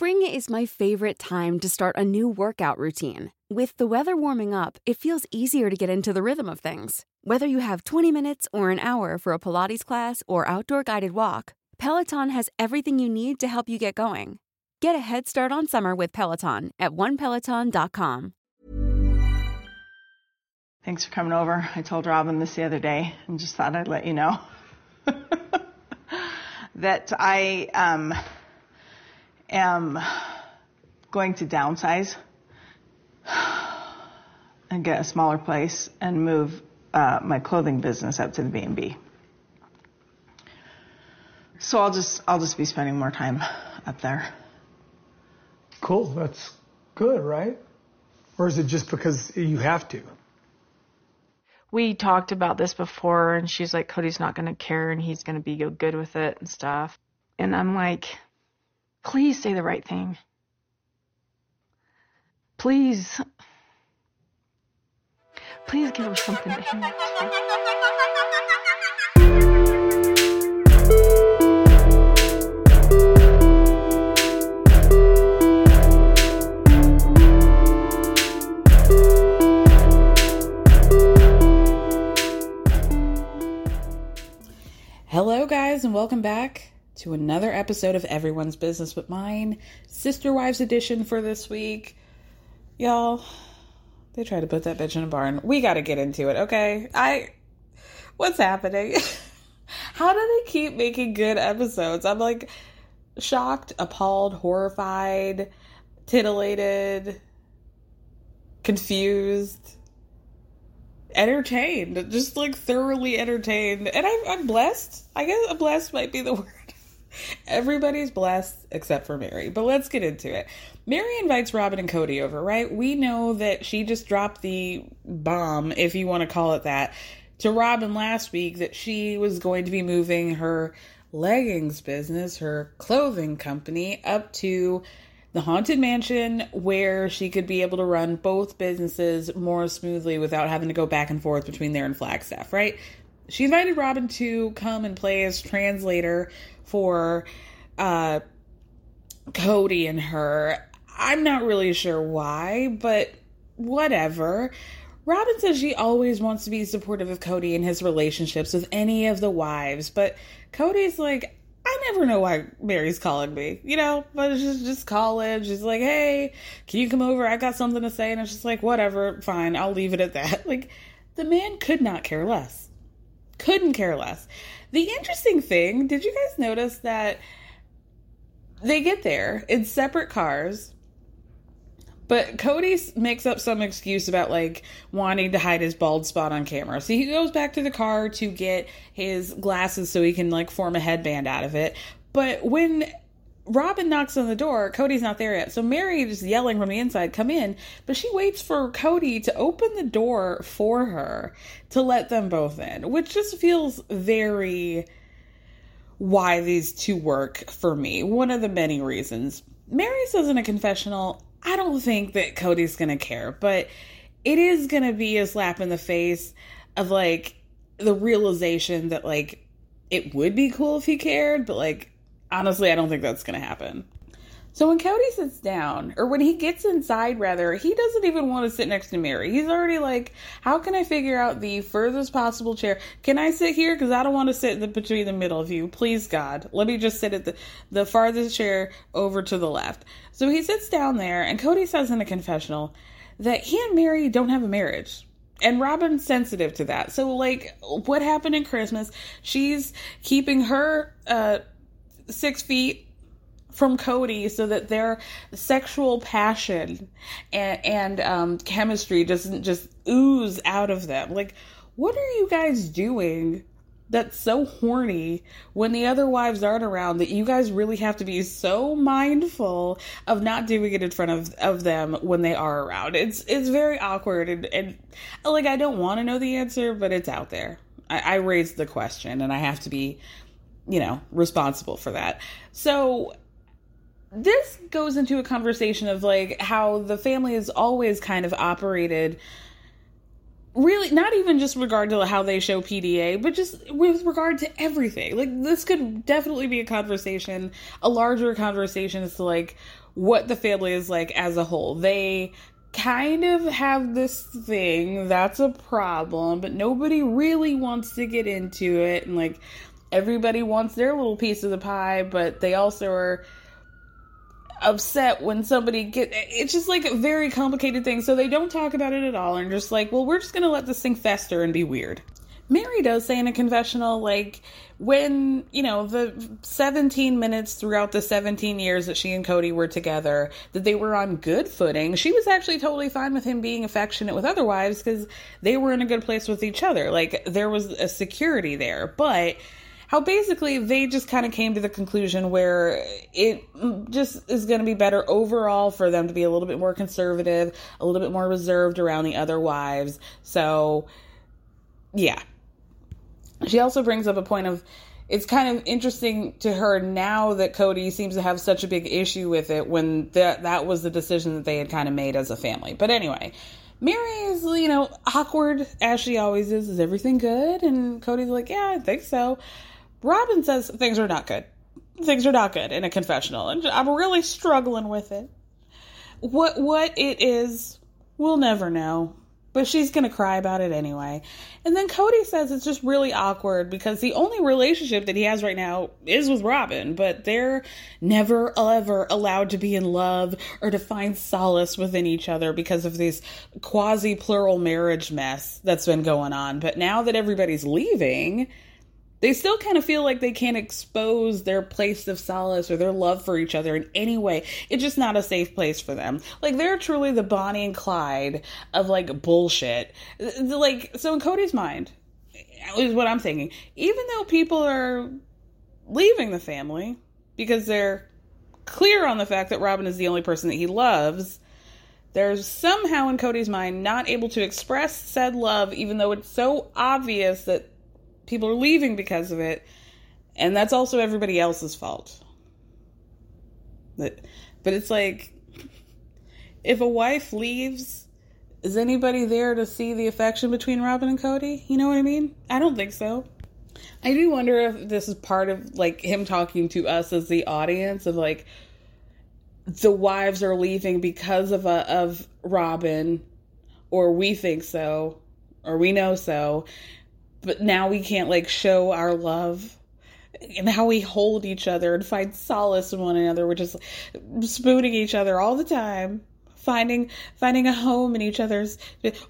Spring is my favorite time to start a new workout routine. With the weather warming up, it feels easier to get into the rhythm of things. Whether you have 20 minutes or an hour for a Pilates class or outdoor guided walk, Peloton has everything you need to help you get going. Get a head start on summer with Peloton at onepeloton.com. Thanks for coming over. I told Robyn this the other day and just thought I'd let you know that I um, am going to downsize and get a smaller place and move uh, my clothing business up to the B&B. So I'll just I'll just be spending more time up there. Cool. That's good, right? Or is it just because you have to? We talked about this before, and she's like, Kody's not going to care and he's going to be good with it and stuff. And I'm like, please say the right thing. Please. Please give him something to hang to. Hello, guys, and welcome back to another episode of Everyone's Business But Mine, Sister Wives Edition for this week. Y'all, they tried to put that bitch in a barn. We got to get into it, okay? I. What's happening? How do they keep making good episodes? I'm like shocked, appalled, horrified, titillated, confused entertained, just like thoroughly entertained. And I'm, I'm blessed. I guess a blessed might be the word. Everybody's blessed except for Meri. But let's get into it. Meri invites Robyn and Kody over, right? We know that she just dropped the bomb, if you want to call it that, to Robyn last week that she was going to be moving her leggings business, her clothing company, up to the haunted mansion where she could be able to run both businesses more smoothly without having to go back and forth between there and Flagstaff, right? She invited Robyn to come and play as translator for uh, Kody and her. I'm not really sure why, but whatever. Robyn says she always wants to be supportive of Kody and his relationships with any of the wives, but Kody's like, I never know why Meri's calling me, you know, but it's just, just calling. She's like, hey, can you come over? I got something to say. And it's just like, whatever, fine, I'll leave it at that. Like, the man could not care less. Couldn't care less. The interesting thing, did you guys notice that they get there in separate cars? But Kody makes up some excuse about like wanting to hide his bald spot on camera. So he goes back to the car to get his glasses so he can like form a headband out of it. But when Robyn knocks on the door, Kody's not there yet. So Meri is yelling from the inside, come in. But she waits for Kody to open the door for her to let them both in, which just feels very why these two work for me. One of the many reasons. Meri says in a confessional, I don't think that Kody's gonna care, but it is gonna be a slap in the face of like the realization that like it would be cool if he cared, but like honestly, I don't think that's gonna happen. So when Kody sits down, or when he gets inside, rather, he doesn't even want to sit next to Meri. He's already like, "How can I figure out the furthest possible chair? Can I sit here? Because I don't want to sit the, between the middle of you. Please, God, let me just sit at the the farthest chair over to the left." So he sits down there, and Kody says in a confessional that he and Meri don't have a marriage. And Robyn's sensitive to that. So, like, what happened in Christmas? She's keeping her uh, six feet from Kody so that their sexual passion and, and um, chemistry doesn't just ooze out of them. Like, what are you guys doing that's so horny when the other wives aren't around that you guys really have to be so mindful of not doing it in front of, of them when they are around. It's it's very awkward and, and like I don't want to know the answer, but it's out there. I, I raised the question and I have to be, you know, responsible for that. So this goes into a conversation of like how the family has always kind of operated really not even just regard to how they show PDA, but just with regard to everything. Like this could definitely be a conversation, a larger conversation as to like what the family is like as a whole. They kind of have this thing that's a problem, but nobody really wants to get into it and like everybody wants their little piece of the pie, but they also are upset when somebody get it's just like a very complicated thing. So they don't talk about it at all and just like well we're just gonna let this thing fester and be weird. Meri does say in a confessional like when you know the 17 minutes throughout the 17 years that she and kody were together that they were on good footing. She was actually totally fine with him being affectionate with other wives because they were in a good place with each other. Like there was a security there. But how basically they just kind of came to the conclusion where it just is going to be better overall for them to be a little bit more conservative, a little bit more reserved around the other wives. So, yeah. She also brings up a point of it's kind of interesting to her now that Kody seems to have such a big issue with it when that that was the decision that they had kind of made as a family. But anyway, Meri is, you know, awkward as she always is. Is everything good? And Kody's like, yeah, I think so. Robyn says things are not good. Things are not good in a confessional, and I'm really struggling with it. What what it is, we'll never know. But she's gonna cry about it anyway. And then Kody says it's just really awkward because the only relationship that he has right now is with Robyn, but they're never ever allowed to be in love or to find solace within each other because of this quasi plural marriage mess that's been going on. But now that everybody's leaving, they still kind of feel like they can't expose their place of solace or their love for each other in any way. It's just not a safe place for them. Like they're truly the Bonnie and Clyde of like bullshit. Like so in Kody's mind is what I'm thinking. Even though people are leaving the family because they're clear on the fact that Robyn is the only person that he loves, they're somehow in Kody's mind not able to express said love even though it's so obvious that people are leaving because of it. And that's also everybody else's fault. But but it's like if a wife leaves is anybody there to see the affection between robyn and kody? You know what i mean? I don't think so. I do wonder if this is part of like him talking to us as the audience of like the wives are leaving because of a of robyn or we think so or we know so but now we can't like show our love and how we hold each other and find solace in one another. We're just spooning each other all the time, finding finding a home in each other's.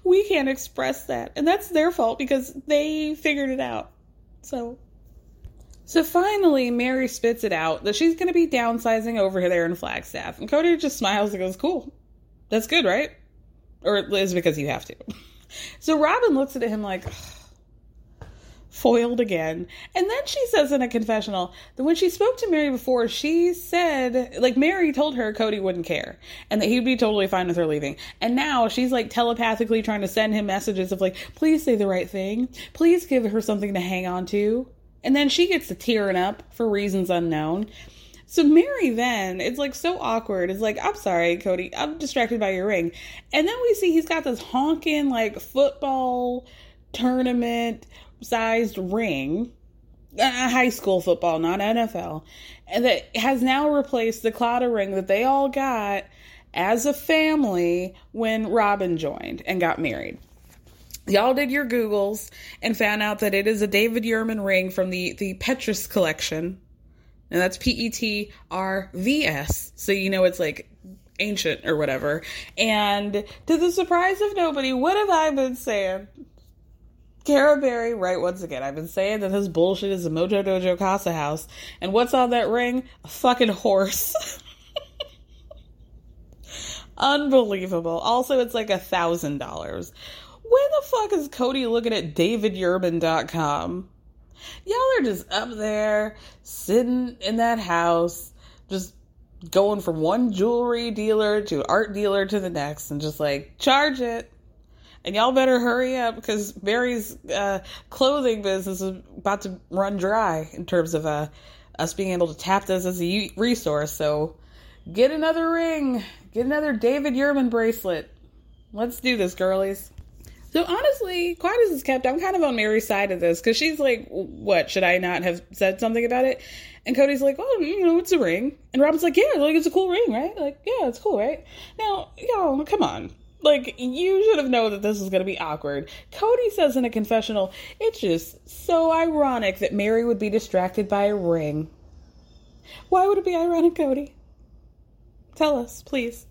We can't express that, and that's their fault because they figured it out. So, so finally, Meri spits it out that she's going to be downsizing over there in Flagstaff, and Kody just smiles and goes, "Cool, that's good, right?" Or it is because you have to. So Robyn looks at him like. Ugh foiled again. And then she says in a confessional that when she spoke to Meri before, she said, like, Meri told her Kody wouldn't care and that he'd be totally fine with her leaving. And now she's like telepathically trying to send him messages of, like, please say the right thing. Please give her something to hang on to. And then she gets to tearing up for reasons unknown. So Meri then, it's like so awkward. It's like, I'm sorry, Kody, I'm distracted by your ring. And then we see he's got this honking like football tournament sized ring uh, high school football, not NFL, and that has now replaced the Claddagh ring that they all got as a family when Robyn joined and got married. Y'all did your Googles and found out that it is a David Yurman ring from the, the Petrvs collection. And that's P E T R V S. So you know it's like ancient or whatever. And to the surprise of nobody, what have I been saying? Kara Berry, right once again. I've been saying that this bullshit is a Mojo Dojo Casa house. And what's on that ring? A fucking horse. Unbelievable. Also, it's like a thousand dollars. Where the fuck is Kody looking at davidyurman.com? Y'all are just up there sitting in that house, just going from one jewelry dealer to art dealer to the next and just like charge it. And y'all better hurry up because Meri's uh, clothing business is about to run dry in terms of uh, us being able to tap this as a resource. So get another ring, get another David Yurman bracelet. Let's do this, girlies. So honestly, quiet as it's kept, I'm kind of on Meri's side of this because she's like, "What should I not have said something about it?" And Kody's like, "Oh, you know, it's a ring." And Robyn's like, "Yeah, like it's a cool ring, right? Like, yeah, it's cool, right?" Now, y'all, come on. Like, you should have known that this was going to be awkward. Kody says in a confessional, it's just so ironic that Meri would be distracted by a ring. Why would it be ironic, Kody? Tell us, please.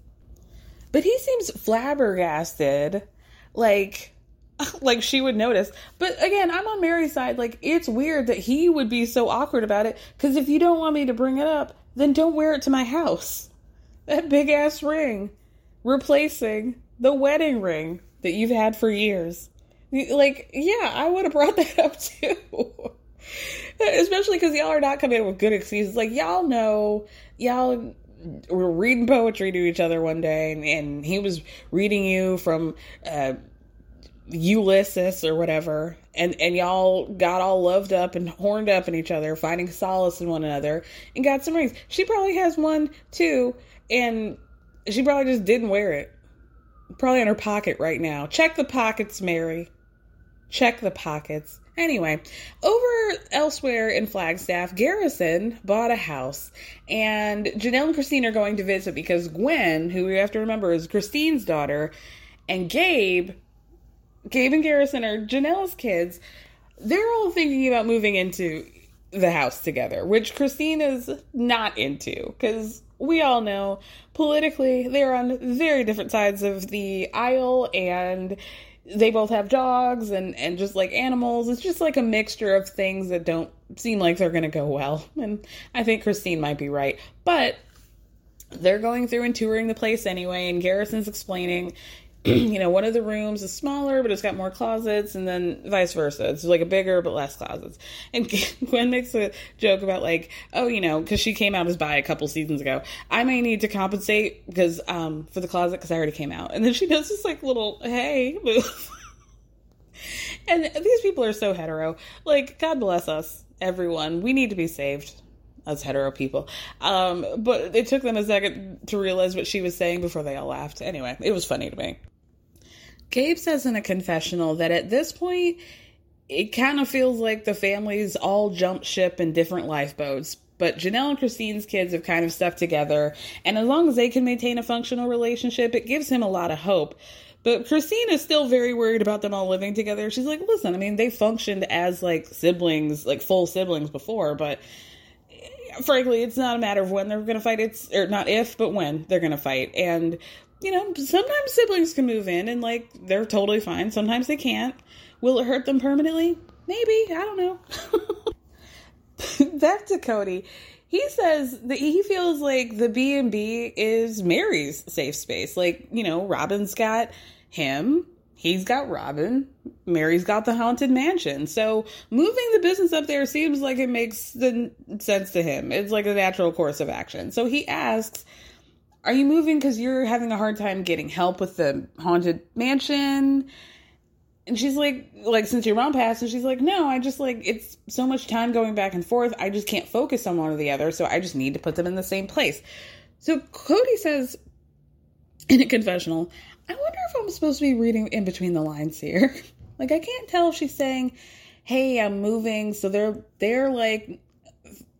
But he seems flabbergasted like like she would notice. But again, I'm on Meri's side. Like it's weird that he would be so awkward about it cuz if you don't want me to bring it up, then don't wear it to my house. That big ass ring replacing the wedding ring that you've had for years. Like, yeah, I would have brought that up too. Especially because y'all are not coming in with good excuses. Like, y'all know, y'all were reading poetry to each other one day, and, and he was reading you from uh, Ulysses or whatever, and and y'all got all loved up and horned up in each other, finding solace in one another, and got some rings. She probably has one too, and she probably just didn't wear it. Probably in her pocket right now. Check the pockets, Meri. Check the pockets. Anyway, over elsewhere in Flagstaff, Garrison bought a house, and Janelle and Christine are going to visit because Gwen, who we have to remember is Christine's daughter, and Gabe, Gabe and Garrison are Janelle's kids. They're all thinking about moving into the house together, which Christine is not into because we all know politically they're on very different sides of the aisle and they both have dogs and and just like animals. It's just like a mixture of things that don't seem like they're going to go well and i think christine might be right. But they're going through and touring the place anyway and garrison's explaining you know one of the rooms is smaller but it's got more closets and then vice versa it's like a bigger but less closets and gwen makes a joke about like oh you know because she came out as bi a couple seasons ago i may need to compensate because um for the closet because i already came out and then she does this like little hey move and these people are so hetero like god bless us everyone we need to be saved as hetero people. Um, but it took them a second to realize what she was saying before they all laughed. Anyway, it was funny to me. Gabe says in a confessional that at this point, it kind of feels like the families all jumped ship in different lifeboats. But Janelle and Christine's kids have kind of stuck together, and as long as they can maintain a functional relationship, it gives him a lot of hope. But Christine is still very worried about them all living together. She's like, listen, I mean, they functioned as like siblings, like full siblings before, but eh, frankly, it's not a matter of when they're going to fight. It's or not if, but when they're going to fight. And you know, sometimes siblings can move in and like they're totally fine. Sometimes they can't. Will it hurt them permanently? Maybe. I don't know. Back to Kody. He says that he feels like the B and B is Meri's safe space. Like, you know, Robyn's got him, he's got Robyn, Meri's got the haunted mansion. So moving the business up there seems like it makes the sense to him. It's like a natural course of action. So he asks, are you moving because you're having a hard time getting help with the haunted mansion? And she's like, like since your mom passed, and she's like, no, I just like it's so much time going back and forth. I just can't focus on one or the other, so I just need to put them in the same place. So Kody says in a confessional, I wonder if I'm supposed to be reading in between the lines here. like I can't tell if she's saying, hey, I'm moving. So they're they're like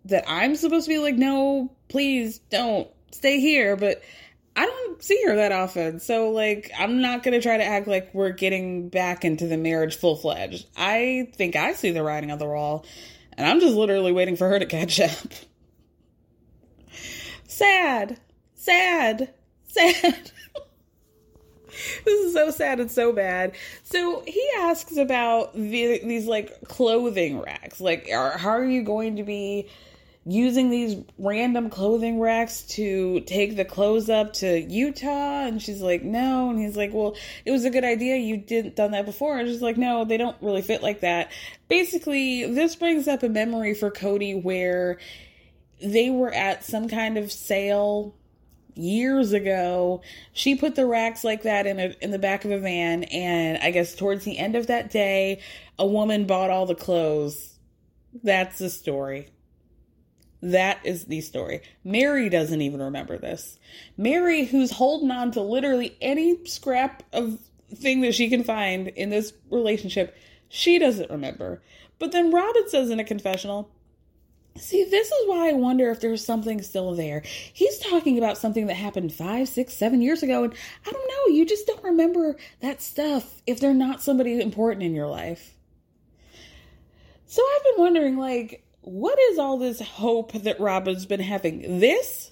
that I'm supposed to be like, no, please don't stay here, but I don't see her that often. So like I'm not gonna try to act like we're getting back into the marriage full fledged. I think I see the writing on the wall. And I'm just literally waiting for her to catch up. sad. Sad. Sad. this is so sad and so bad. So he asks about the, these like clothing racks. Like, are, how are you going to be using these random clothing racks to take the clothes up to Utah? And she's like, no. And he's like, well, it was a good idea. You didn't done that before. And she's like, no, they don't really fit like that. Basically, this brings up a memory for Kody where they were at some kind of sale years ago. She put the racks like that in a in the back of a van and I guess towards the end of that day a woman bought all the clothes. That's the story. That is the story. Meri doesn't even remember this. Meri who's holding on to literally any scrap of thing that she can find in this relationship, she doesn't remember. But then Robyn says in a confessional, See, this is why I wonder if there's something still there. He's talking about something that happened five, six, seven years ago, and I don't know, you just don't remember that stuff if they're not somebody important in your life. So I've been wondering, like, what is all this hope that Robyn's been having? This?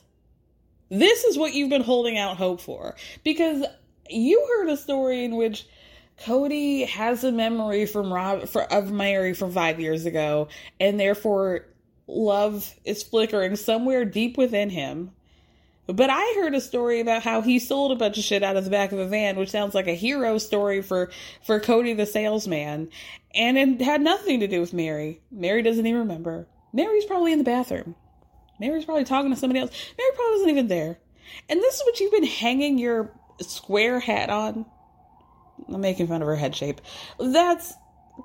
This is what you've been holding out hope for. Because you heard a story in which Kody has a memory from Rob for, of Meri from five years ago, and therefore love is flickering somewhere deep within him. But I heard a story about how he sold a bunch of shit out of the back of a van, which sounds like a hero story for for Kody the salesman, and it had nothing to do with Meri. Meri doesn't even remember. Meri's probably in the bathroom. Meri's probably talking to somebody else. Meri probably wasn't even there. And this is what you've been hanging your square hat on. I'm making fun of her head shape. That's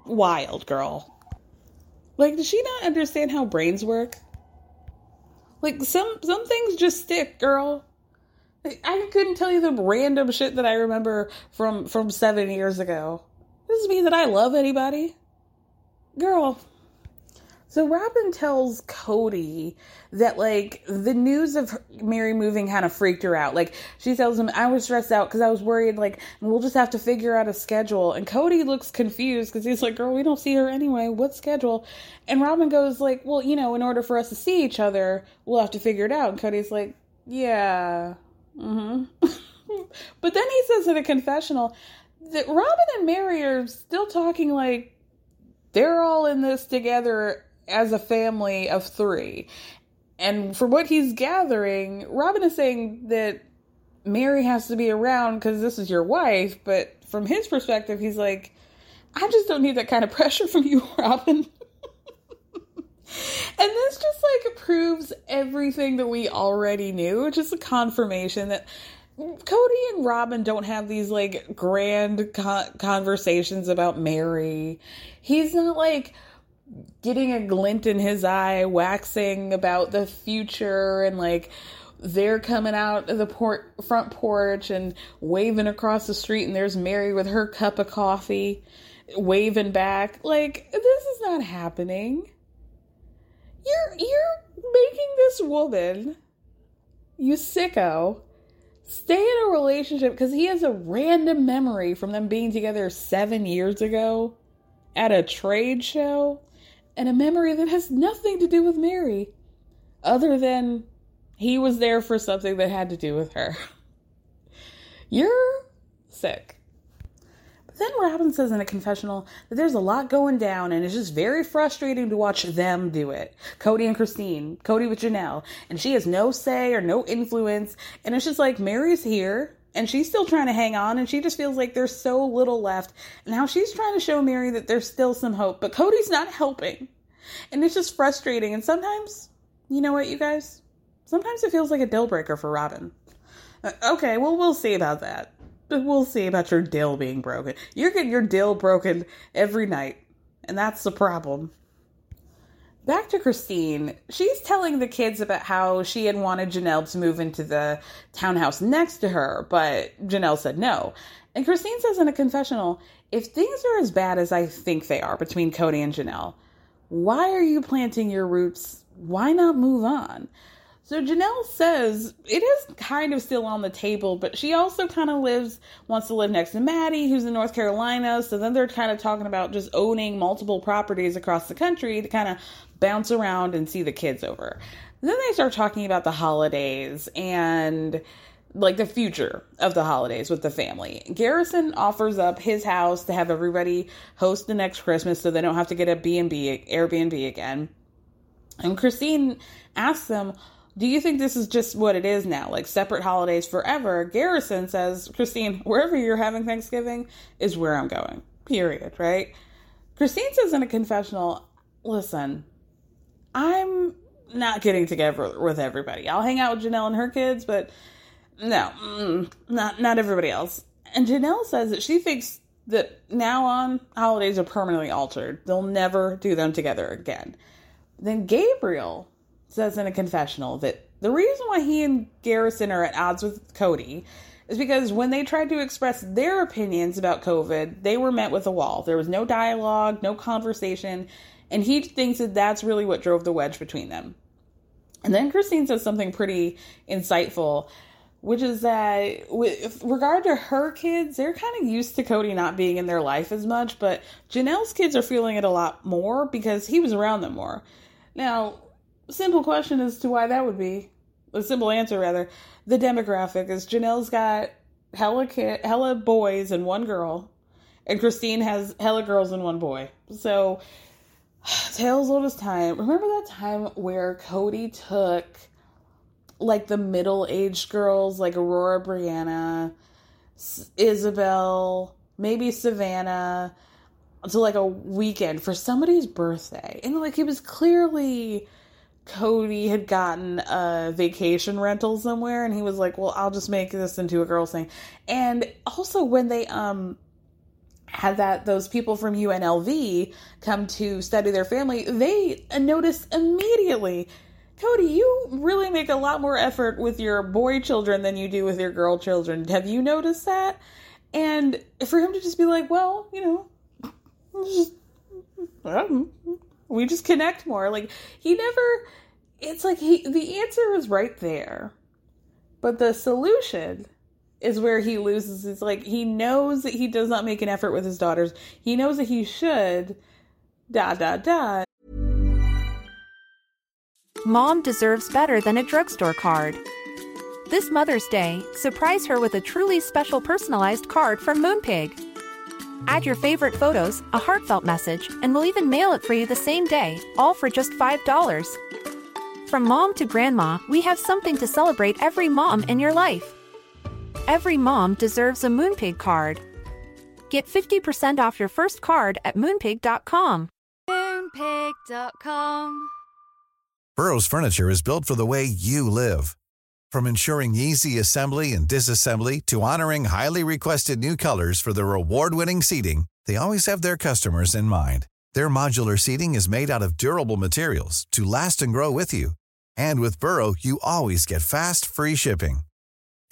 wild, girl. Like, does she not understand how brains work? Like, some some things just stick, girl. I couldn't tell you the random shit that I remember from from seven years ago. This doesn't mean that I love anybody, girl. So Robyn tells Kody that like the news of Meri moving kind of freaked her out. Like she tells him, "I was stressed out because I was worried. Like we'll just have to figure out a schedule." And Kody looks confused because he's like, "Girl, we don't see her anyway. What schedule?" And Robyn goes like, "Well, you know, in order for us to see each other, we'll have to figure it out." And Kody's like, "Yeah, mm-hmm." but then he says in a confessional that Robyn and Meri are still talking like they're all in this together as a family of three. And from what he's gathering, Robyn is saying that Meri has to be around because this is your wife. But from his perspective, he's like, I just don't need that kind of pressure from you, Robyn. and this just like proves everything that we already knew. Just a confirmation that Kody and Robyn don't have these like grand conversations about Meri. He's not like, getting a glint in his eye, waxing about the future and like they're coming out of the port front porch and waving across the street and there's Meri with her cup of coffee waving back. Like this is not happening. You're you're making this woman you sicko stay in a relationship because he has a random memory from them being together seven years ago at a trade show and a memory that has nothing to do with Meri, other than he was there for something that had to do with her. You're sick. But then Robyn says in a confessional that there's a lot going down and it's just very frustrating to watch them do it. Kody and Christine, Kody with Janelle, and she has no say or no influence. And it's just like Meri's here and she's still trying to hang on and she just feels like there's so little left. Now she's trying to show meri that there's still some hope but kody's not helping. And it's just frustrating and sometimes you know what you guys? Sometimes it feels like a deal breaker for robyn. Uh, okay well we'll see about that. We'll see about your deal being broken. You're getting your deal broken every night and that's the problem back to Christine, she's telling the kids about how she had wanted Janelle to move into the townhouse next to her, but Janelle said no. And Christine says in a confessional, if things are as bad as I think they are between Kody and Janelle, why are you planting your roots? Why not move on? So Janelle says it is kind of still on the table, but she also kind of lives, wants to live next to Maddie, who's in North Carolina. So then they're kind of talking about just owning multiple properties across the country to kind of bounce around and see the kids over. Then they start talking about the holidays and like the future of the holidays with the family. Garrison offers up his house to have everybody host the next Christmas so they don't have to get a B&B Airbnb again. And Christine asks them, "Do you think this is just what it is now, like separate holidays forever?" Garrison says, "Christine, wherever you're having Thanksgiving is where I'm going." Period, right? Christine says in a confessional, "Listen, I'm not getting together with everybody. I'll hang out with Janelle and her kids, but no, mm, not not everybody else. And Janelle says that she thinks that now on holidays are permanently altered. They'll never do them together again. Then Gabriel says in a confessional that the reason why he and Garrison are at odds with Kody is because when they tried to express their opinions about COVID, they were met with a wall. There was no dialogue, no conversation, and he thinks that that's really what drove the wedge between them. And then Christine says something pretty insightful which is that with regard to her kids, they're kind of used to Kody not being in their life as much, but Janelle's kids are feeling it a lot more because he was around them more. Now, simple question as to why that would be. A simple answer, rather. The demographic is Janelle's got hella kid, hella boys and one girl, and Christine has hella girls and one boy. So, tales old as time. Remember that time where Kody took like the middle aged girls like Aurora Breanna, Ysabel, maybe Savanah to like a weekend for somebody's birthday. And like it was clearly Kody had gotten a vacation rental somewhere and he was like, "Well, I'll just make this into a girls thing." And also when they um had that those people from UNLV come to study their family, they noticed immediately Kody, you really make a lot more effort with your boy children than you do with your girl children. Have you noticed that? And for him to just be like, well, you know, just, um, we just connect more. Like, he never, it's like he, the answer is right there. But the solution is where he loses. It's like he knows that he does not make an effort with his daughters. He knows that he should, da, da, da. Mom deserves better than a drugstore card. This Mother's Day, surprise her with a truly special personalized card from Moonpig. Add your favorite photos, a heartfelt message, and we'll even mail it for you the same day, all for just $5. From mom to grandma, we have something to celebrate every mom in your life. Every mom deserves a Moonpig card. Get 50% off your first card at moonpig.com. Moonpig.com. Burrow's furniture is built for the way you live. From ensuring easy assembly and disassembly to honoring highly requested new colors for their award-winning seating, they always have their customers in mind. Their modular seating is made out of durable materials to last and grow with you. And with Burrow, you always get fast, free shipping.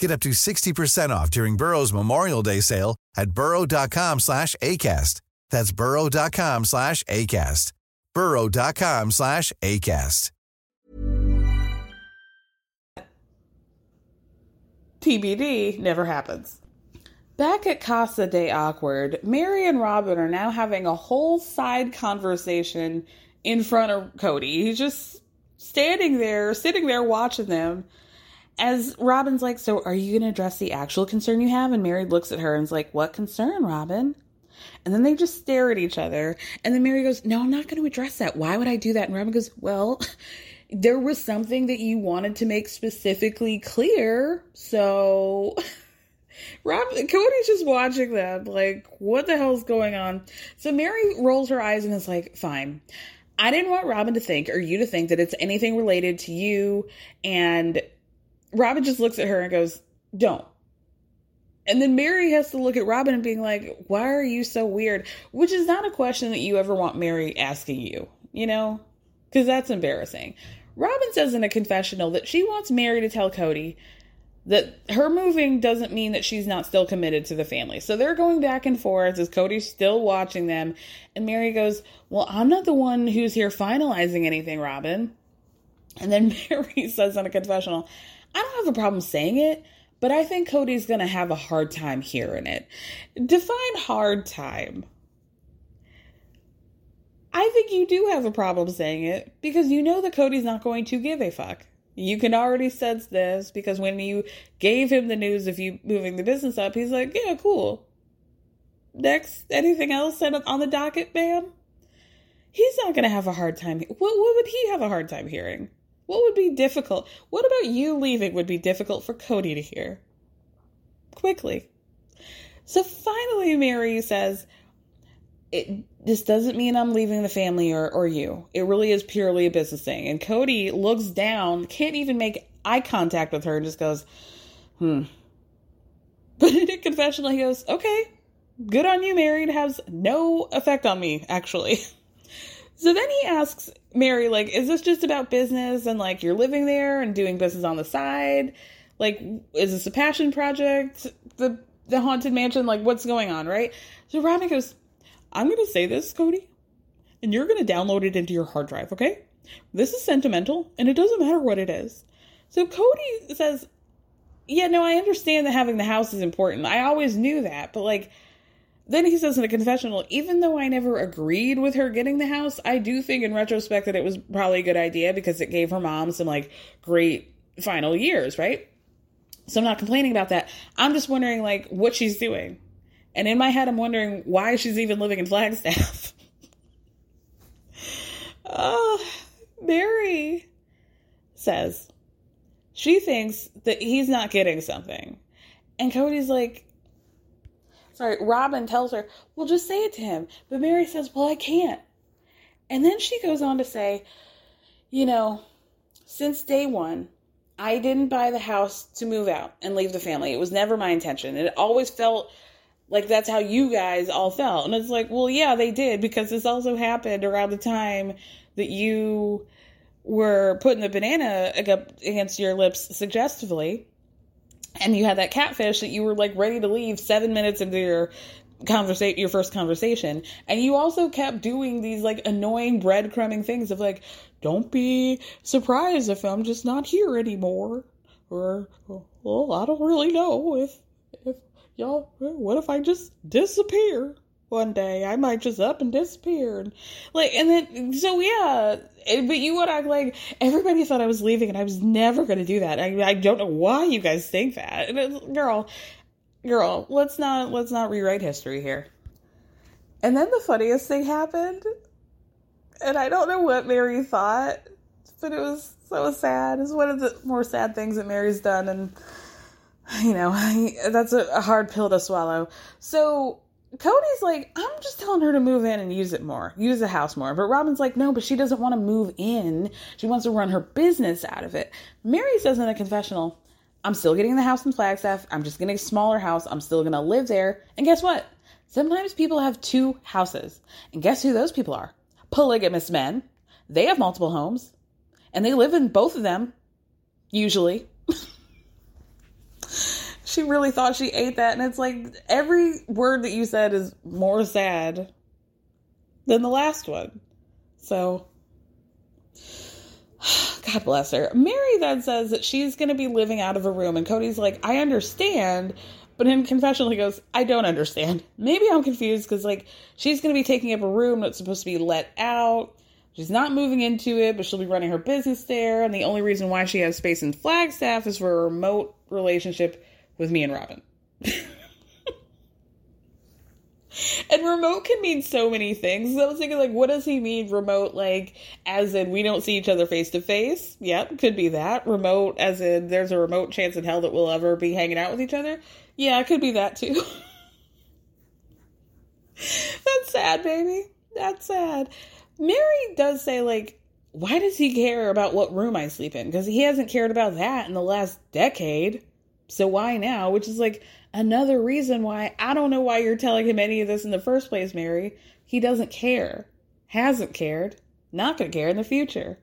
Get up to 60% off during Burrow's Memorial Day sale at burrow.com slash ACAST. That's burrow.com slash ACAST. burrow.com slash ACAST. TBD never happens. Back at Casa de Awkward, Meri and Robyn are now having a whole side conversation in front of Kody. He's just standing there, sitting there watching them. As Robyn's like, So are you going to address the actual concern you have? And Meri looks at her and is like, What concern, Robyn? And then they just stare at each other. And then Meri goes, No, I'm not going to address that. Why would I do that? And Robyn goes, Well, there was something that you wanted to make specifically clear. So Rob Kody's just watching them, like, what the hell's going on? So Meri rolls her eyes and is like, fine. I didn't want Robyn to think or you to think that it's anything related to you. And Robyn just looks at her and goes, Don't. And then Meri has to look at Robyn and being like, Why are you so weird? Which is not a question that you ever want Meri asking you, you know? Because that's embarrassing. Robyn says in a confessional that she wants Meri to tell Kody that her moving doesn't mean that she's not still committed to the family. So they're going back and forth as Kody's still watching them. And Meri goes, Well, I'm not the one who's here finalizing anything, Robyn. And then Meri says in a confessional, I don't have a problem saying it, but I think Kody's going to have a hard time hearing it. Define hard time. I think you do have a problem saying it because you know that Kody's not going to give a fuck. You can already sense this because when you gave him the news of you moving the business up, he's like, yeah, cool. Next, anything else on the docket, ma'am? He's not going to have a hard time. What, what would he have a hard time hearing? What would be difficult? What about you leaving would be difficult for Kody to hear? Quickly. So finally, Meri says, it, this doesn't mean I'm leaving the family or, or you. It really is purely a business thing. And Kody looks down, can't even make eye contact with her, and just goes, hmm. But in a confessional, he goes, okay, good on you, Meri. It has no effect on me, actually. So then he asks Meri, like, is this just about business and like you're living there and doing business on the side? Like, is this a passion project? The the haunted mansion, like, what's going on, right? So Robyn goes, I'm to say this, Kody, and you're to download it into your hard drive, okay? This is sentimental, and it doesn't matter what it is. So Kody says, Yeah, no, I understand that having the house is important. I always knew that, but like, then he says in a confessional, even though I never agreed with her getting the house, I do think in retrospect that it was probably a good idea because it gave her mom some like great final years, right? So I'm not complaining about that. I'm just wondering like what she's doing. And in my head, I'm wondering why she's even living in Flagstaff. oh, Meri says she thinks that he's not getting something. And Kody's like, sorry, Robyn tells her, well, just say it to him. But Meri says, well, I can't. And then she goes on to say, you know, since day one, I didn't buy the house to move out and leave the family. It was never my intention. It always felt like that's how you guys all felt. And it's like, well, yeah, they did because this also happened around the time that you were putting the banana against your lips suggestively. And you had that catfish that you were like ready to leave seven minutes into your conversation your first conversation. And you also kept doing these like annoying breadcrumbing things of like don't be surprised if i'm just not here anymore or well i don't really know if if y'all, what if I just disappear one day? I might just up and disappear. And like, and then, so yeah, eh, but you would act like everybody thought I was leaving and I was never going to do that. I, I don't know why you guys think that. Girl, girl, let's not, let's not rewrite history here. And then the funniest thing happened, and I don't know what Meri thought, but it was so sad. It's one of the more sad things that Meri's done, and you know, that's a, hard pill to swallow. So Kody's like, I'm just telling her to move in and use it more, use the house more. But Robyn's like, no, but she doesn't want to move in. She wants to run her business out of it. Meri says in the confessional, I'm still getting the house in Flagstaff. I'm just getting a smaller house. I'm still going to live there. And guess what? Sometimes people have two houses. And guess who those people are? Polygamous men. They have multiple homes. And they live in both of them, usually she really thought she ate that. And it's like every word that you said is more sad than the last one. So, God bless her. Meri then says that she's going to be living out of a room. And Kody's like, I understand. But in confessional, he goes, I don't understand. Maybe I'm confused because, like, she's going to be taking up a room that's supposed to be let out. She's not moving into it, but she'll be running her business there. And the only reason why she has space in Flagstaff is for a remote relationship with me and Robyn. and remote can mean so many things. I was thinking, like, what does he mean remote? Like, as in we don't see each other face to face? Yep, could be that. Remote, as in there's a remote chance in hell that we'll ever be hanging out with each other? Yeah, it could be that too. That's sad, baby. That's sad. Meri does say, like, why does he care about what room I sleep in? Because he hasn't cared about that in the last decade. So why now? Which is like another reason why I don't know why you're telling him any of this in the first place, Meri. He doesn't care. Hasn't cared. Not going to care in the future.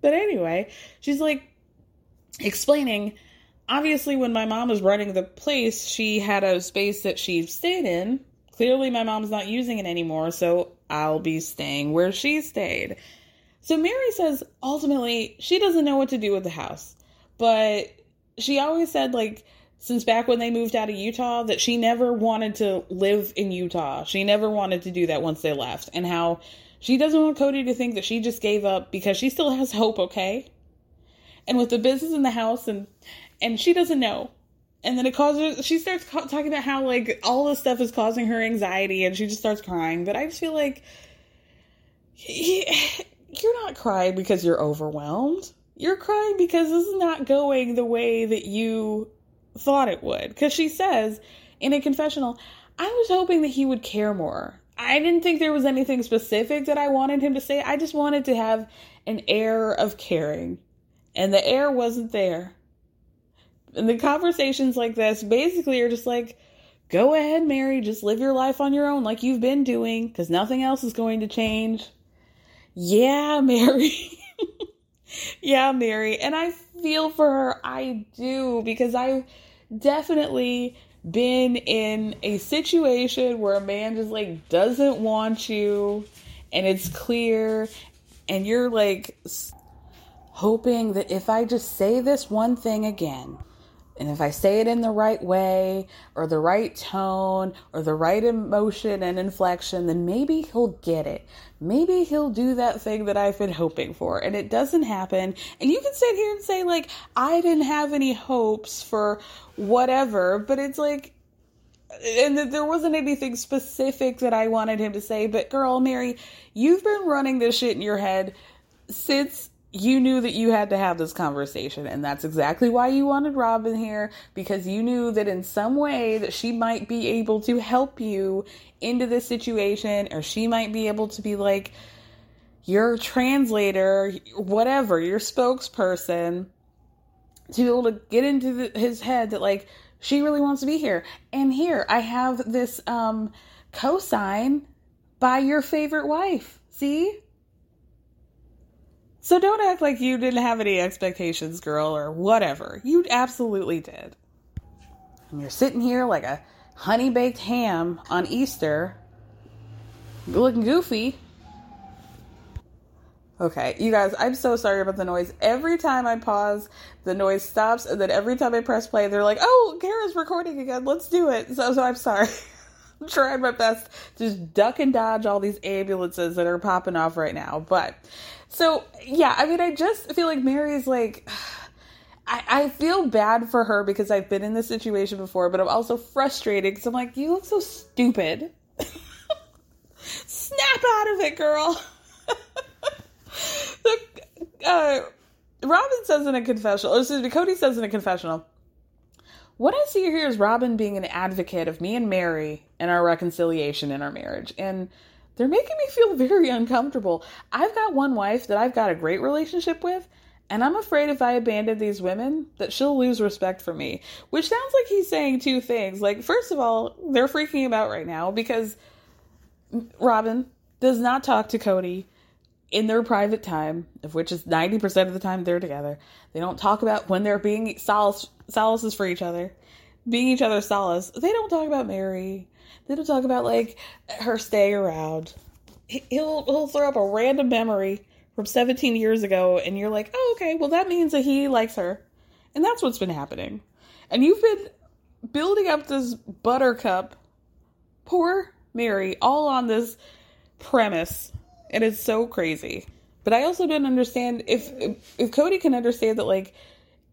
But anyway, she's like explaining obviously, when my mom was running the place, she had a space that she stayed in. Clearly, my mom's not using it anymore, so I'll be staying where she stayed. So Meri says ultimately she doesn't know what to do with the house, but she always said, like, since back when they moved out of Utah, that she never wanted to live in Utah. She never wanted to do that once they left, and how she doesn't want Kody to think that she just gave up because she still has hope, okay? And with the business in the house, and and she doesn't know. And then it causes she starts ca- talking about how like all this stuff is causing her anxiety, and she just starts crying. But I just feel like you're not crying because you're overwhelmed. You're crying because this is not going the way that you thought it would. Because she says in a confessional, I was hoping that he would care more. I didn't think there was anything specific that I wanted him to say. I just wanted to have an air of caring. And the air wasn't there. And the conversations like this basically are just like, go ahead, Meri, just live your life on your own like you've been doing because nothing else is going to change. Yeah, Meri. Yeah, Meri. And I feel for her. I do because I've definitely been in a situation where a man just like doesn't want you and it's clear and you're like hoping that if I just say this one thing again, and if I say it in the right way or the right tone or the right emotion and inflection, then maybe he'll get it. Maybe he'll do that thing that I've been hoping for. And it doesn't happen. And you can sit here and say, like, I didn't have any hopes for whatever, but it's like, and there wasn't anything specific that I wanted him to say, but girl, Meri, you've been running this shit in your head since you knew that you had to have this conversation and that's exactly why you wanted Robyn here because you knew that in some way that she might be able to help you into this situation or she might be able to be like your translator whatever your spokesperson to be able to get into the, his head that like she really wants to be here. And here I have this um cosign by your favorite wife. See so don't act like you didn't have any expectations, girl, or whatever. You absolutely did. And you're sitting here like a honey baked ham on Easter, looking goofy. Okay, you guys, I'm so sorry about the noise. Every time I pause, the noise stops, and then every time I press play, they're like, "Oh, Kara's recording again. Let's do it." So, so I'm sorry. I'm trying my best to just duck and dodge all these ambulances that are popping off right now. But so yeah, I mean, I just feel like Meri's like. I, I feel bad for her because I've been in this situation before, but I'm also frustrated because I'm like, you look so stupid. Snap out of it, girl. uh, Robyn says in a confessional, excuse me, Kody says in a confessional, what I see here is Robyn being an advocate of me and Meri and our reconciliation in our marriage. And they're making me feel very uncomfortable. I've got one wife that I've got a great relationship with, and I'm afraid if I abandon these women, that she'll lose respect for me. Which sounds like he's saying two things. Like, first of all, they're freaking about right now because Robyn does not talk to Kody in their private time, of which is 90% of the time they're together. They don't talk about when they're being solace, solaces for each other, being each other's solace. They don't talk about Meri. They don't talk about like her stay around. He'll he'll throw up a random memory from 17 years ago, and you're like, oh okay, well that means that he likes her, and that's what's been happening. And you've been building up this buttercup, poor Meri, all on this premise, and it's so crazy. But I also don't understand if, if Kody can understand that like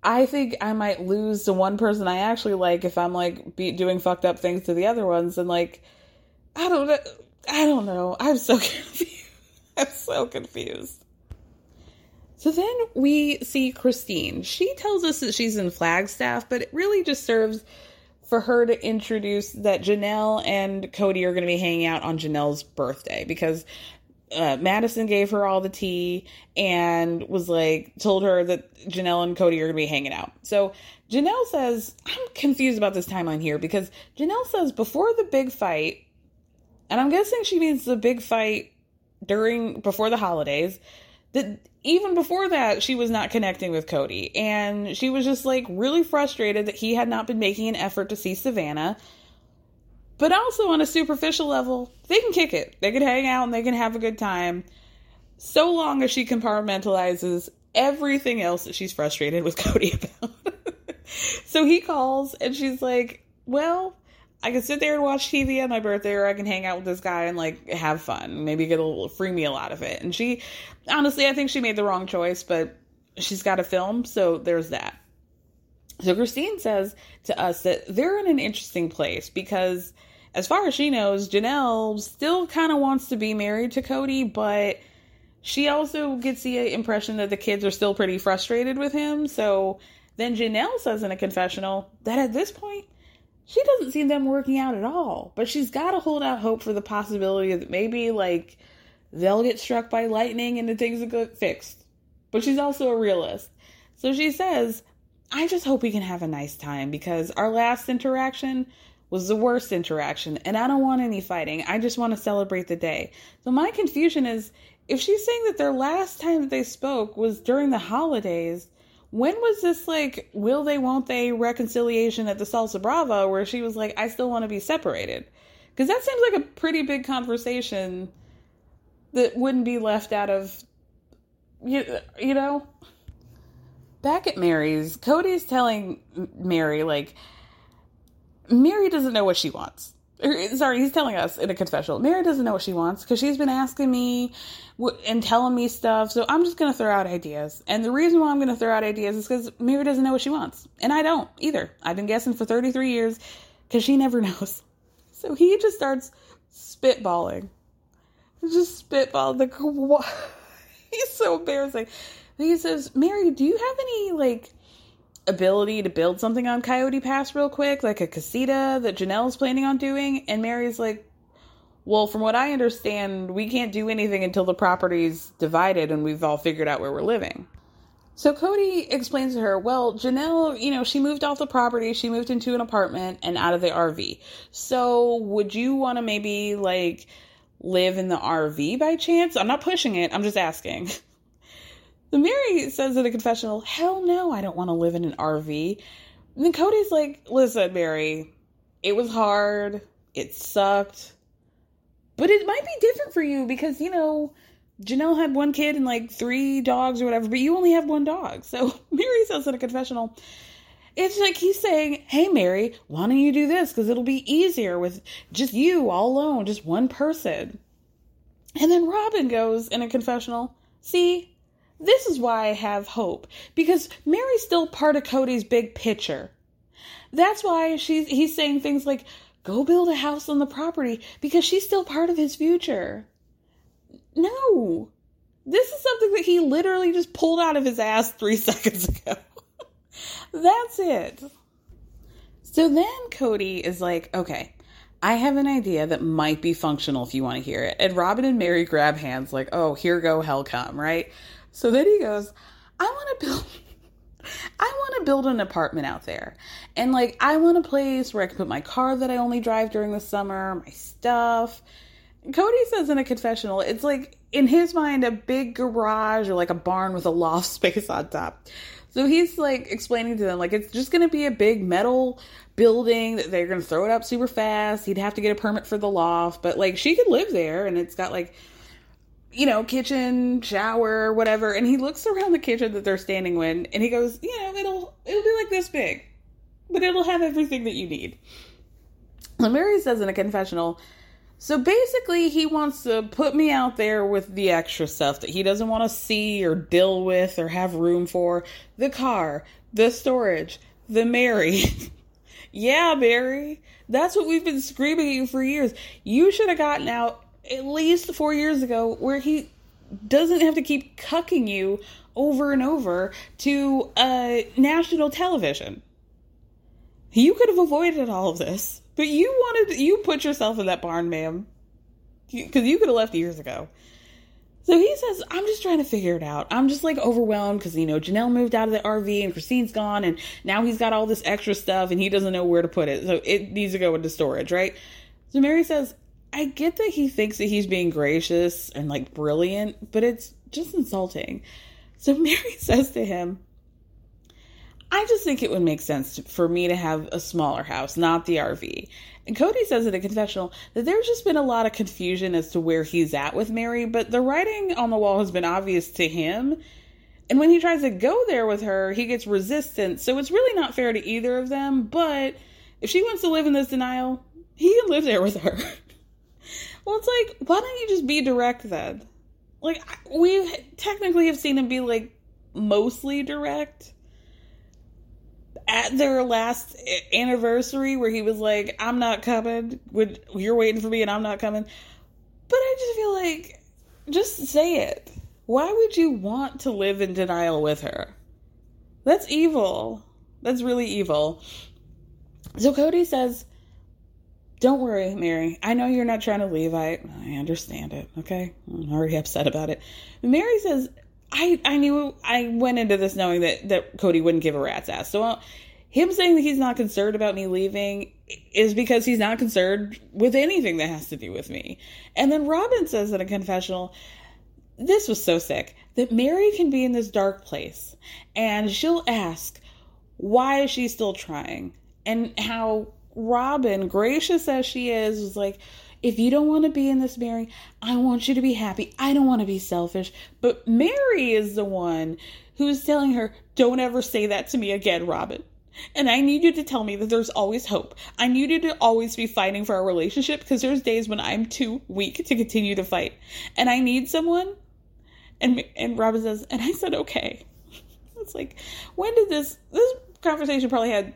I think I might lose to one person I actually like if I'm like be doing fucked up things to the other ones and like I don't know I don't know. I'm so confused. I'm so confused. So then we see Christine. She tells us that she's in Flagstaff, but it really just serves for her to introduce that Janelle and Kody are going to be hanging out on Janelle's birthday because uh, Madison gave her all the tea and was like, told her that Janelle and Kody are going to be hanging out. So Janelle says, I'm confused about this timeline here because Janelle says before the big fight, and I'm guessing she means the big fight during, before the holidays, that even before that, she was not connecting with Kody. And she was just like really frustrated that he had not been making an effort to see Savanah. But also on a superficial level, they can kick it. They can hang out and they can have a good time. So long as she compartmentalizes everything else that she's frustrated with Kody about. so he calls and she's like, Well, I can sit there and watch TV on my birthday, or I can hang out with this guy and like have fun, maybe get a little free meal out of it. And she, honestly, I think she made the wrong choice, but she's got a film, so there's that. So Christine says to us that they're in an interesting place because, as far as she knows, Janelle still kind of wants to be married to Kody, but she also gets the impression that the kids are still pretty frustrated with him. So then Janelle says in a confessional that at this point, she doesn't see them working out at all. But she's got to hold out hope for the possibility that maybe like they'll get struck by lightning and the things will get fixed. But she's also a realist. So she says, I just hope we can have a nice time because our last interaction was the worst interaction and I don't want any fighting. I just want to celebrate the day. So my confusion is if she's saying that their last time that they spoke was during the holidays, when was this like will they won't they reconciliation at the salsa brava where she was like i still want to be separated because that seems like a pretty big conversation that wouldn't be left out of you, you know back at meri's kody's telling meri like meri doesn't know what she wants sorry, he's telling us in a confessional. Meri doesn't know what she wants because she's been asking me and telling me stuff. So I'm just going to throw out ideas. And the reason why I'm going to throw out ideas is because Meri doesn't know what she wants. And I don't either. I've been guessing for 33 years because she never knows. So he just starts spitballing. Just spitball. The he's so embarrassing. He says, Meri, do you have any like ability to build something on Coyote Pass real quick, like a casita that Janelle's planning on doing. And Meri's like, well, from what I understand, we can't do anything until the property's divided and we've all figured out where we're living. So Kody explains to her, well, Janelle, you know, she moved off the property, she moved into an apartment and out of the RV. So would you want to maybe like live in the RV by chance? I'm not pushing it, I'm just asking. The Meri says in a confessional, Hell no, I don't want to live in an RV. And then Kody's like, Listen, Meri, it was hard. It sucked. But it might be different for you because, you know, Janelle had one kid and like three dogs or whatever, but you only have one dog. So Meri says in a confessional, it's like he's saying, Hey, Meri, why don't you do this? Because it'll be easier with just you all alone, just one person. And then Robyn goes in a confessional, See, this is why I have hope because Meri's still part of Kody's big picture. That's why she's he's saying things like go build a house on the property because she's still part of his future. No. This is something that he literally just pulled out of his ass 3 seconds ago. That's it. So then Kody is like, okay, I have an idea that might be functional if you want to hear it. And Robyn and Meri grab hands, like, oh, here go, hell come, right? So then he goes, I want to build. I want to build an apartment out there. And like, I want a place where I can put my car that I only drive during the summer, my stuff. Kody says in a confessional, it's like in his mind a big garage or like a barn with a loft space on top. So he's like explaining to them, like, it's just going to be a big metal building that they're going to throw it up super fast. He'd have to get a permit for the loft, but like, she could live there and it's got like you know, kitchen, shower, whatever. And he looks around the kitchen that they're standing in and he goes, you know, it'll it'll be like this big. But it'll have everything that you need. And Meri says in a confessional, so basically he wants to put me out there with the extra stuff that he doesn't want to see or deal with or have room for. The car, the storage, the Meri. yeah, Meri. That's what we've been screaming at you for years. You should have gotten out at least four years ago where he doesn't have to keep cucking you over and over to uh, national television. You could have avoided all of this, but you wanted you put yourself in that barn, ma'am, because you could have left years ago. So he says, I'm just trying to figure it out. I'm just like overwhelmed because, you know, Janelle moved out of the RV and Christine's gone and now he's got all this extra stuff and he doesn't know where to put it. So it needs to go into storage, right? So Meri says, I get that he thinks that he's being gracious and like brilliant, but it's just insulting. So Meri says to him, I just think it would make sense to, for me to have a smaller house, not the RV. And Kody says in a confessional that there's just been a lot of confusion as to where he's at with Meri, but the writing on the wall has been obvious to him. And when he tries to go there with her, he gets resistance. So it's really not fair to either of them. But if she wants to live in this denial, he can live there with her. well, it's like, why don't you just be direct then? Like, we technically have seen him be like mostly direct at their last anniversary where he was like, I'm not coming. Would you're waiting for me and I'm not coming. But I just feel like just say it. Why would you want to live in denial with her? That's evil. That's really evil. So Kody says, Don't worry, Meri. I know you're not trying to leave. I I understand it, okay? I'm already upset about it. Meri says, I, I knew I went into this knowing that, that Kody wouldn't give a rat's ass. So uh, him saying that he's not concerned about me leaving is because he's not concerned with anything that has to do with me. And then Robyn says in a confessional, this was so sick that Meri can be in this dark place and she'll ask, why is she still trying? And how Robyn, gracious as she is, was like, if you don't want to be in this, Meri, I want you to be happy. I don't want to be selfish. But Meri is the one who's telling her, don't ever say that to me again, Robyn. And I need you to tell me that there's always hope. I need you to always be fighting for our relationship because there's days when I'm too weak to continue to fight. And I need someone. And and Robyn says, and I said, okay. It's like, when did this this conversation probably had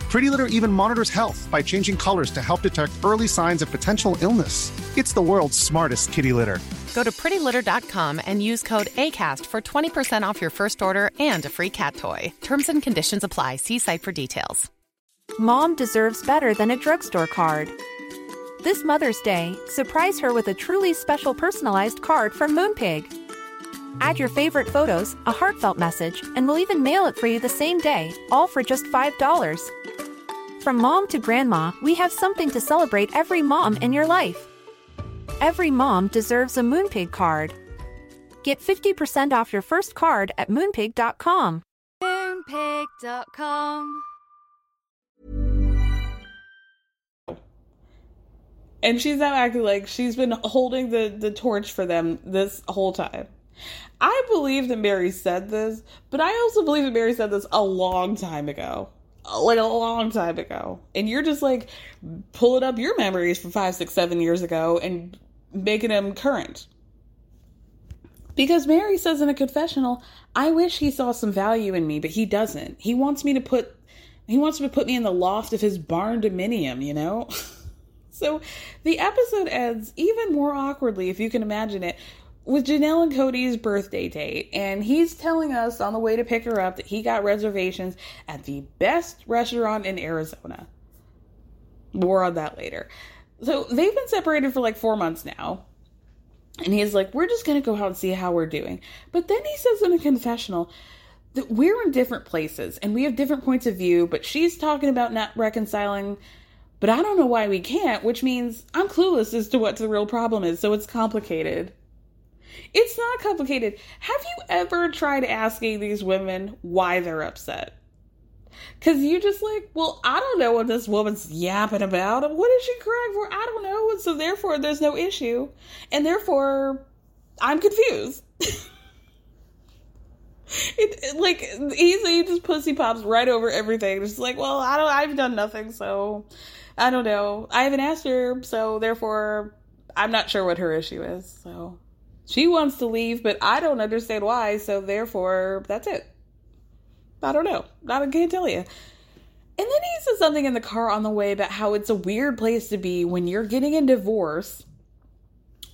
Pretty Litter even monitors health by changing colors to help detect early signs of potential illness. It's the world's smartest kitty litter. Go to prettylitter.com and use code ACAST for 20% off your first order and a free cat toy. Terms and conditions apply. See site for details. Mom deserves better than a drugstore card. This Mother's Day, surprise her with a truly special personalized card from Moonpig. Add your favorite photos, a heartfelt message, and we'll even mail it for you the same day, all for just $5. From mom to grandma, we have something to celebrate every mom in your life. Every mom deserves a Moonpig card. Get 50% off your first card at moonpig.com. Moonpig.com. And she's now acting like she's been holding the, the torch for them this whole time. I believe that Meri said this, but I also believe that Meri said this a long time ago. Like a long time ago. And you're just like pulling up your memories from five, six, seven years ago and making them current. Because Meri says in a confessional, I wish he saw some value in me, but he doesn't. He wants me to put he wants to put me in the loft of his barn dominium, you know? so the episode ends even more awkwardly, if you can imagine it, with Janelle and Kody's birthday date. And he's telling us on the way to pick her up that he got reservations at the best restaurant in Arizona. More on that later. So they've been separated for like four months now. And he's like, we're just to go out and see how we're doing. But then he says in a confessional, that we're in different places and we have different points of view, but she's talking about not reconciling, but I don't know why we can't, which means I'm clueless as to what the real problem is, so it's complicated. It's not complicated. Have you ever tried asking these women why they're upset? Because you just like, well, I don't know what this woman's yapping about. What is she crying for? I don't know. And so therefore, there's no issue. And therefore, I'm confused. It, it, like easily just pussy pops right over everything. Just like, well, I don't, I've done nothing, so I don't know. I haven't asked her, so therefore, I'm not sure what her issue is. So she wants to leave, but I don't understand why. So therefore, that's it. I don't know. I can't tell you. And then he says something in the car on the way about how it's a weird place to be when you're getting a divorce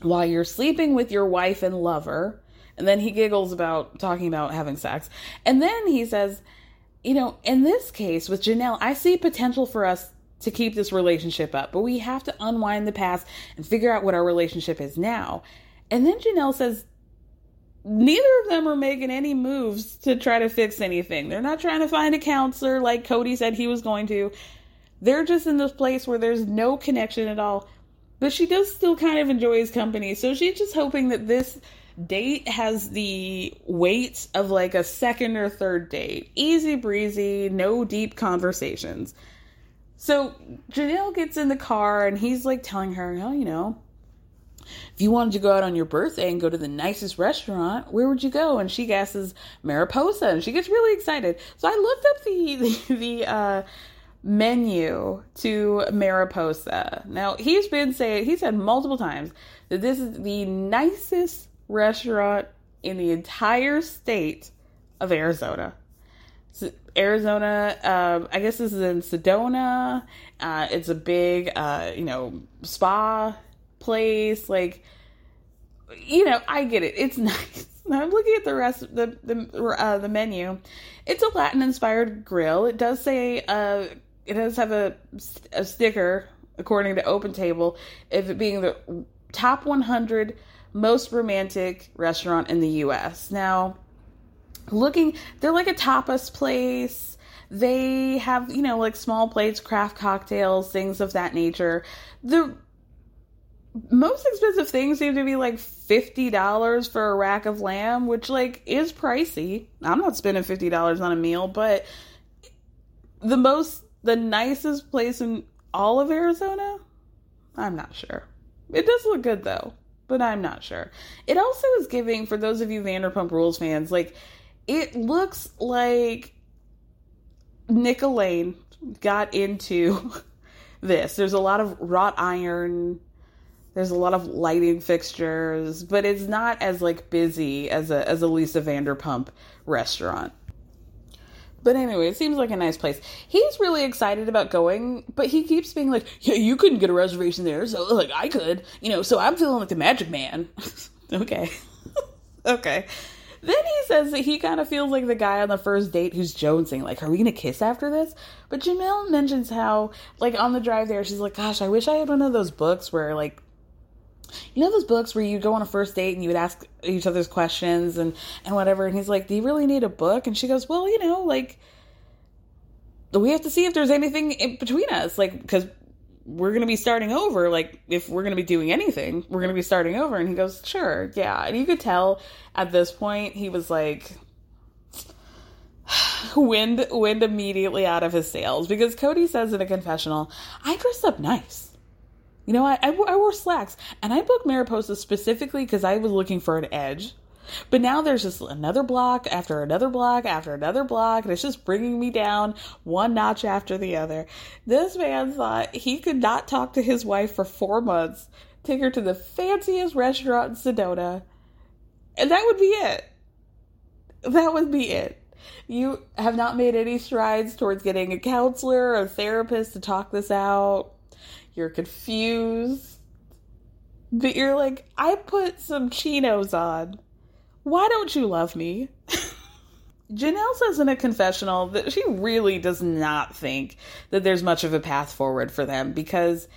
while you're sleeping with your wife and lover and then he giggles about talking about having sex. And then he says, you know, in this case with Janelle, I see potential for us to keep this relationship up, but we have to unwind the past and figure out what our relationship is now. And then Janelle says, neither of them are making any moves to try to fix anything. They're not trying to find a counselor like Kody said he was going to. They're just in this place where there's no connection at all. But she does still kind of enjoy his company. So she's just hoping that this date has the weight of like a second or third date. Easy breezy, no deep conversations. So Janelle gets in the car and he's like telling her, oh, you know, if you wanted to go out on your birthday and go to the nicest restaurant, where would you go? And she guesses Mariposa, and she gets really excited. So I looked up the the, the uh, menu to Mariposa. Now he's been saying he said multiple times that this is the nicest restaurant in the entire state of Arizona. Arizona, uh, I guess this is in Sedona. Uh, it's a big, uh, you know, spa place. Like, you know, I get it. It's nice. I'm looking at the rest of the the uh, the menu. It's a Latin inspired grill. It does say uh, it does have a a sticker according to Open Table of it being the top 100 most romantic restaurant in the U.S. Now, looking, they're like a tapas place. They have, you know, like small plates, craft cocktails, things of that nature. The most expensive things seem to be like $50 for a rack of lamb, which like is pricey. I'm not spending $50 on a meal, but the most the nicest place in all of Arizona? I'm not sure. It does look good though, but I'm not sure. It also is giving for those of you Vanderpump Rules fans, like it looks like Nick Lane got into this. There's a lot of wrought iron there's a lot of lighting fixtures, but it's not as like busy as a as a Lisa Vanderpump restaurant. But anyway, it seems like a nice place. He's really excited about going, but he keeps being like, "Yeah, you couldn't get a reservation there, so like I could, you know." So I'm feeling like the Magic Man. okay, okay. Then he says that he kind of feels like the guy on the first date who's jonesing, like, "Are we gonna kiss after this?" But Janelle mentions how, like, on the drive there, she's like, "Gosh, I wish I had one of those books where like you know those books where you go on a first date and you would ask each other's questions and and whatever and he's like do you really need a book? And she goes well you know like we have to see if there's anything in between us like because we're going to be starting over like if we're going to be doing anything we're going to be starting over. And he goes sure yeah. And you could tell at this point he was like wind wind immediately out of his sails because kody says in a confessional i dressed up nice you know, I, I, I wore slacks and I booked Mariposa specifically because I was looking for an edge. But now there's just another block after another block after another block, and it's just bringing me down one notch after the other. This man thought he could not talk to his wife for four months, take her to the fanciest restaurant in Sedona, and that would be it. That would be it. You have not made any strides towards getting a counselor or a therapist to talk this out you're confused. But you're like, I put some chinos on. Why don't you love me? Janelle says in a confessional that she really does not think that there's much of a path forward for them because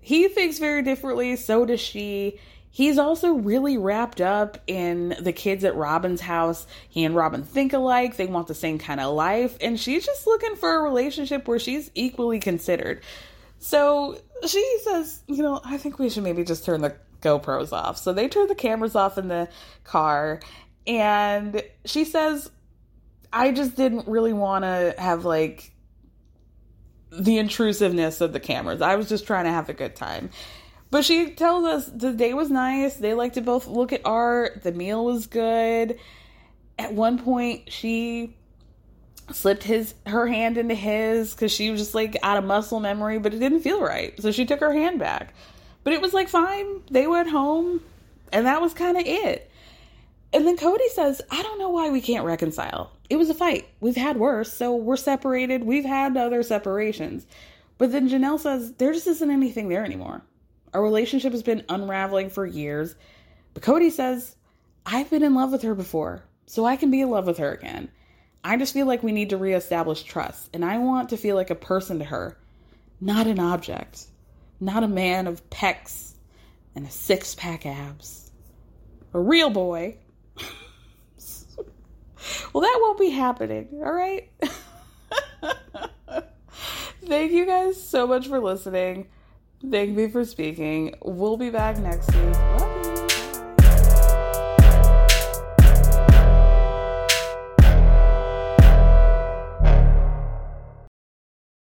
he thinks very differently, so does she. He's also really wrapped up in the kids at Robyn's house. He and Robyn think alike, they want the same kind of life, and she's just looking for a relationship where she's equally considered. So she says, you know, I think we should maybe just turn the GoPros off. So they turn the cameras off in the car. And she says, I just didn't really want to have like the intrusiveness of the cameras. I was just trying to have a good time. But she tells us the day was nice. They like to both look at art. The meal was good. At one point, she slipped his her hand into his because she was just like out of muscle memory, but it didn't feel right. So she took her hand back. But it was like fine. They went home, and that was kind of it. And then Kody says, I don't know why we can't reconcile. It was a fight. We've had worse, so we're separated. We've had other separations. But then Janelle says, there just isn't anything there anymore. Our relationship has been unraveling for years. But Kody says, I've been in love with her before, so I can be in love with her again. I just feel like we need to reestablish trust, and I want to feel like a person to her, not an object, not a man of pecs and a six pack abs. A real boy. well, that won't be happening, all right? Thank you guys so much for listening. Thank me for speaking. We'll be back next week.